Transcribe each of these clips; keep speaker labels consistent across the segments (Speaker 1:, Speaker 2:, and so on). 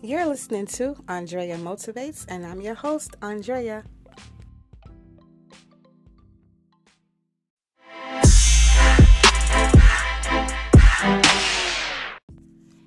Speaker 1: You're listening to Andrea Motivates, and I'm your host, Andrea.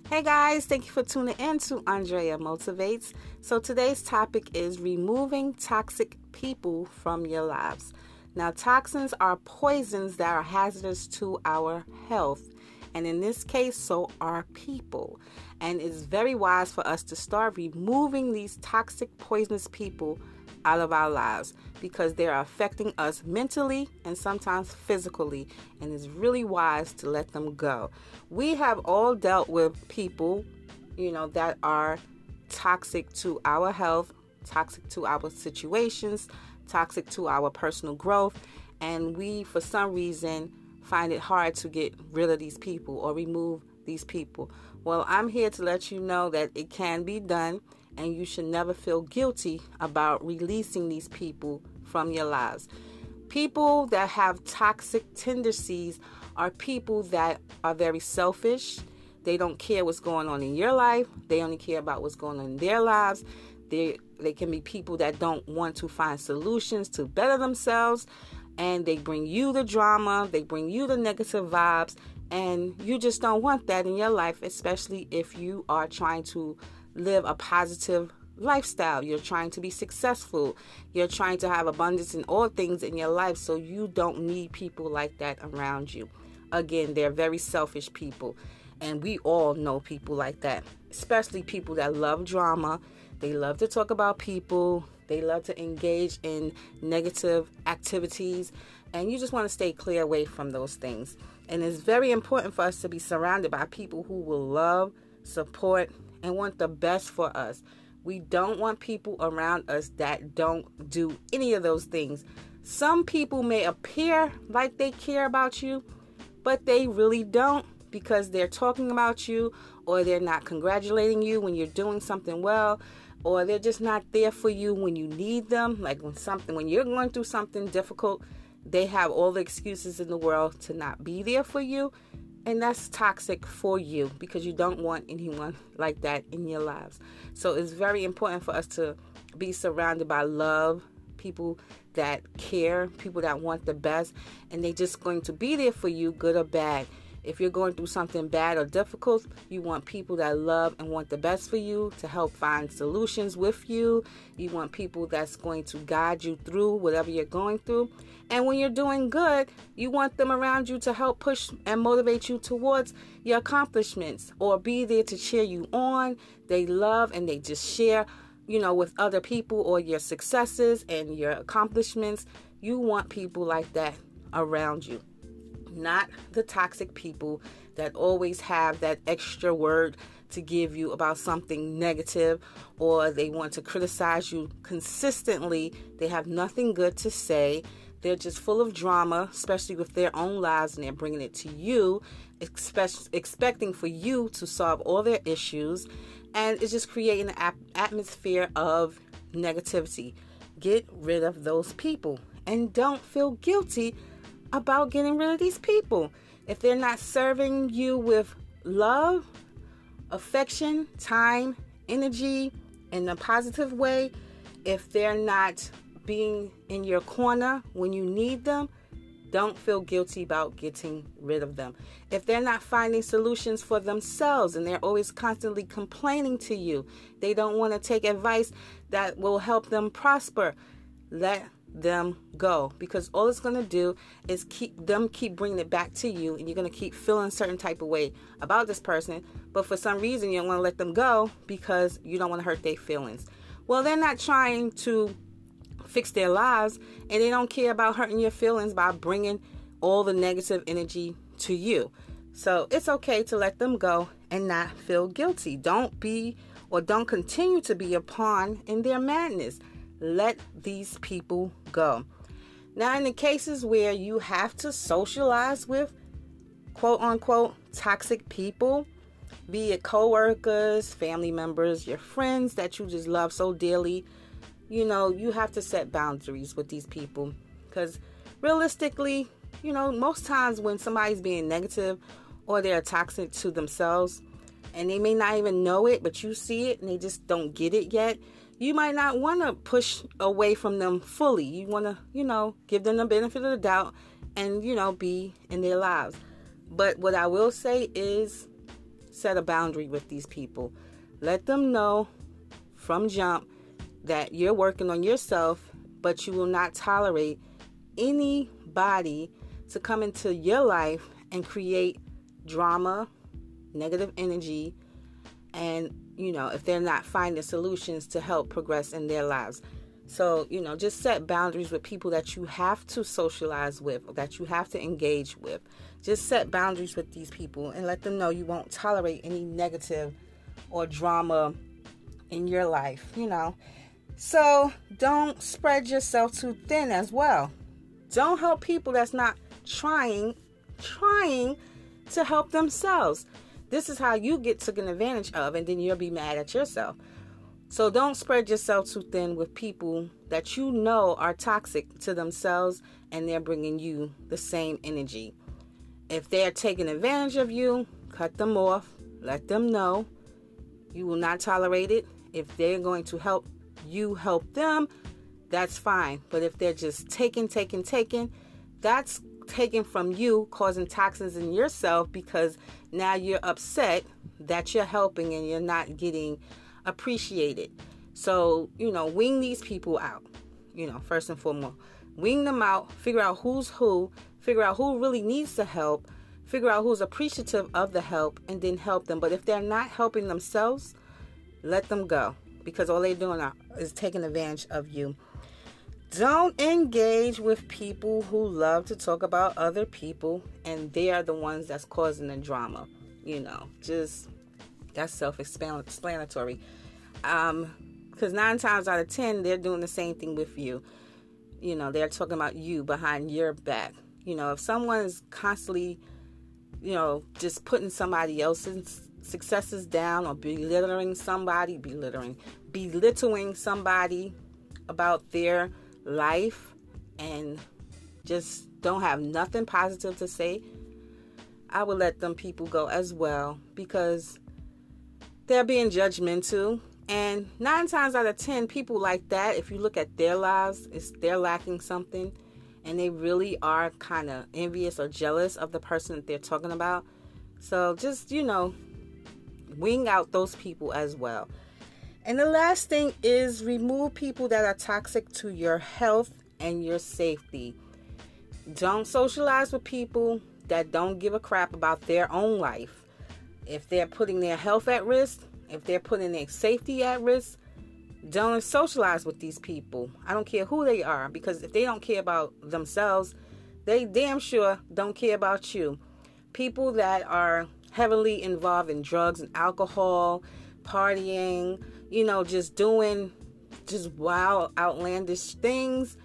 Speaker 1: Hey guys, thank you for tuning in to Andrea Motivates. So today's topic is removing toxic people from your lives. Now, toxins are poisons that are hazardous to our health, and in this case, so are people. And it's very wise for us to start removing these toxic, poisonous people out of our lives because they are affecting us mentally and sometimes physically, and it's really wise to let them go. We have all dealt with people, you know, that are toxic to our health, toxic to our situations, toxic to our personal growth, and we, for some reason, find it hard to get rid of these people or remove these people. Well, I'm here to let you know that it can be done and you should never feel guilty about releasing these people from your lives. People that have toxic tendencies are people that are very selfish. They don't care what's going on in your life. They only care about what's going on in their lives. They they can be people that don't want to find solutions to better themselves and they bring you the drama, they bring you the negative vibes and you just don't want that in your life, especially if you are trying to live a positive lifestyle. You're trying to be successful. You're trying to have abundance in all things in your life. So you don't need people like that around you. Again, they're very selfish people. And we all know people like that, especially people that love drama. They love to talk about people. They love to engage in negative activities. And you just want to stay clear away from those things. And it's very important for us to be surrounded by people who will love, support, and want the best for us. We don't want people around us that don't do any of those things. Some people may appear like they care about you, but they really don't because they're talking about you or they're not congratulating you when you're doing something well or they're just not there for you when you need them like when something when you're going through something difficult they have all the excuses in the world to not be there for you and that's toxic for you because you don't want anyone like that in your lives. So it's very important for us to be surrounded by love, people that care, people that want the best, and they're just going to be there for you, good or bad. If you're going through something bad or difficult, you want people that love and want the best for you to help find solutions with you. You want people that's going to guide you through whatever you're going through. And when you're doing good, you want them around you to help push and motivate you towards your accomplishments or be there to cheer you on. They love and they just share, you know, with other people or your successes and your accomplishments. You want people like that around you not the toxic people that always have that extra word to give you about something negative or they want to criticize you consistently. They have nothing good to say. They're just full of drama, especially with their own lives, and they're bringing it to you, expect, expecting for you to solve all their issues. And it's just creating an atmosphere of negativity. Get rid of those people and don't feel guilty about getting rid of these people. If they're not serving you with love, affection, time, energy in a positive way, if they're not being in your corner when you need them, don't feel guilty about getting rid of them. If they're not finding solutions for themselves and they're always constantly complaining to you, they don't want to take advice that will help them prosper, let them go. Because all it's going to do is keep them keep bringing it back to you and you're going to keep feeling a certain type of way about this person. But for some reason you don't want to let them go because you don't want to hurt their feelings. Well they're not trying to fix their lives and they don't care about hurting your feelings by bringing all the negative energy to you. So it's okay to let them go and not feel guilty. Don't be or don't continue to be a pawn in their madness. Let these people go. Now, in the cases where you have to socialize with quote unquote toxic people, be it coworkers, family members, your friends that you just love so dearly, you know, you have to set boundaries with these people because realistically, you know, most times when somebody's being negative or they're toxic to themselves, and they may not even know it, but you see it and they just don't get it yet, you might not want to push away from them fully. You want to, you know, give them the benefit of the doubt and, you know, be in their lives. But what I will say is set a boundary with these people. Let them know from jump that you're working on yourself, but you will not tolerate anybody to come into your life and create drama, negative energy, and you know, if they're not finding solutions to help progress in their lives. So, you know, just set boundaries with people that you have to socialize with, that you have to engage with. Just set boundaries with these people and let them know you won't tolerate any negative or drama in your life, you know. So, don't spread yourself too thin as well. Don't help people that's not trying trying to help themselves. This is how you get taken advantage of, and then you'll be mad at yourself. So don't spread yourself too thin with people that you know are toxic to themselves and they're bringing you the same energy. If they're taking advantage of you, cut them off, let them know you will not tolerate it. If they're going to help you help them, that's fine. But if they're just taking, taking, taking, that's taken from you, causing toxins in yourself because now you're upset that you're helping and you're not getting appreciated. So, you know, wing these people out, you know, first and foremost. Wing them out, figure out who's who, figure out who really needs the help, figure out who's appreciative of the help, and then help them. But if they're not helping themselves, let them go because all they're doing is taking advantage of you. Don't engage with people who love to talk about other people and they are the ones that's causing the drama. You know, just that's self explanatory. Um, because nine times out of ten, they're doing the same thing with you. You know, they're talking about you behind your back. You know, if someone is constantly, you know, just putting somebody else's successes down or belittling somebody, belittling, belittling somebody about their life and just don't have nothing positive to say, I would let them people go as well because they're being judgmental. And nine times out of ten, people like that, if you look at their lives, it's they're lacking something and they really are kind of envious or jealous of the person that they're talking about. So just, you know, wing out those people as well. And the last thing is remove people that are toxic to your health and your safety. Don't socialize with people that don't give a crap about their own life. If they're putting their health at risk, if they're putting their safety at risk, don't socialize with these people. I don't care who they are because if they don't care about themselves, they damn sure don't care about you. People that are heavily involved in drugs and alcohol, partying, you know, just doing just wild, outlandish things,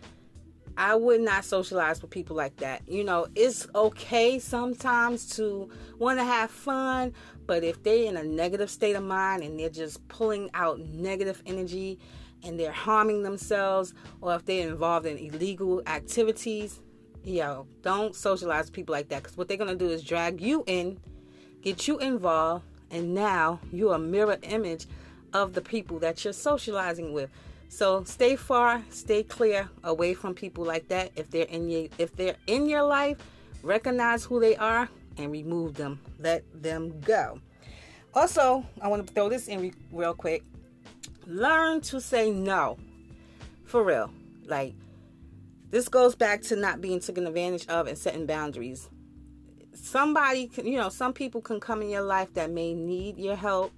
Speaker 1: I would not socialize with people like that. You know, it's okay sometimes to want to have fun, but if they're in a negative state of mind and they're just pulling out negative energy and they're harming themselves, or if they're involved in illegal activities, yo, don't socialize with people like that because what they're going to do is drag you in, get you involved, and now you're a mirror image of the people that you're socializing with. So stay far, stay clear away from people like that. If they're in your if they're in your life, recognize who they are and remove them. Let them go. Also, I want to throw this in re- real quick. Learn to say no. For real. Like this goes back to not being taken advantage of and setting boundaries. Somebody, can, you know, some people can come in your life that may need your help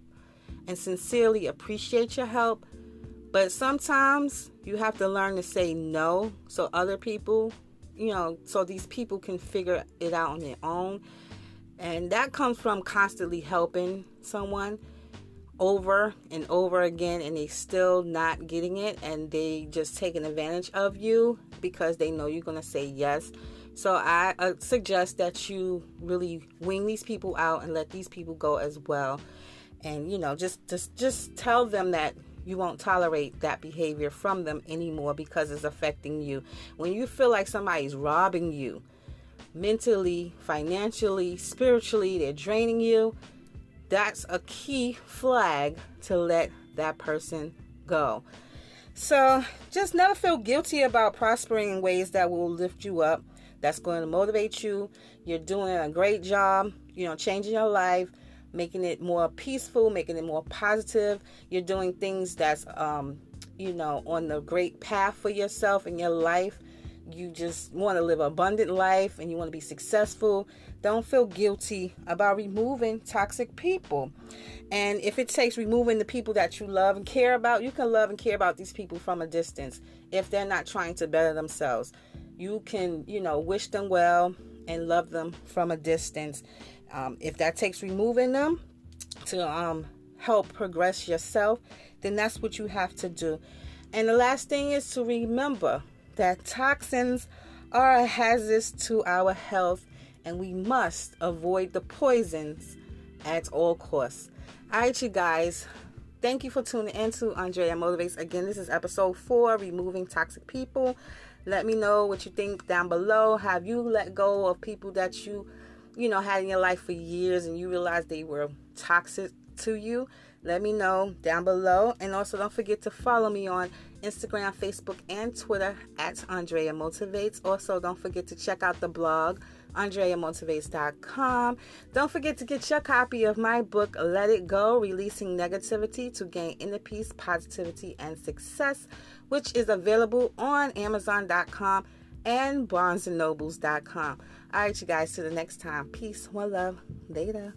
Speaker 1: and sincerely appreciate your help. But sometimes you have to learn to say no so other people, you know, so these people can figure it out on their own. And that comes from constantly helping someone over and over again and they still not getting it and they just taking advantage of you because they know you're going to say yes. So I uh, suggest that you really wing these people out and let these people go as well. And you know just just just tell them that you won't tolerate that behavior from them anymore because it's affecting you. When you feel like somebody's robbing you mentally financially spiritually they're draining you that's a key flag to let that person go. So just never feel guilty about prospering in ways that will lift you up, that's going to motivate you. You're doing a great job, you know, changing your life, making it more peaceful, making it more positive. You're doing things that's, um, you know, on the great path for yourself and your life you just want to live an abundant life and you want to be successful, don't feel guilty about removing toxic people. And if it takes removing the people that you love and care about, you can love and care about these people from a distance if they're not trying to better themselves. You can, you know, wish them well and love them from a distance. Um, if that takes removing them to um, help progress yourself, then that's what you have to do. And the last thing is to remember that toxins are a hazard to our health and we must avoid the poisons at all costs. All right, you guys. Thank you for tuning in to Andrea Motivates. Again, this is episode four Removing Toxic People. Let me know what you think down below. Have you let go of people that you, you know, had in your life for years and you realized they were toxic to you? Let me know down below. And also, don't forget to follow me on Instagram, Facebook, and Twitter at Andrea Motivates. Also, don't forget to check out the blog, AndreaMotivates.com. Don't forget to get your copy of my book, Let It Go Releasing Negativity to Gain Inner Peace, Positivity, and Success, which is available on Amazon.com and BarnesandNobles.com. All right, you guys, till the next time. Peace, one love. Later.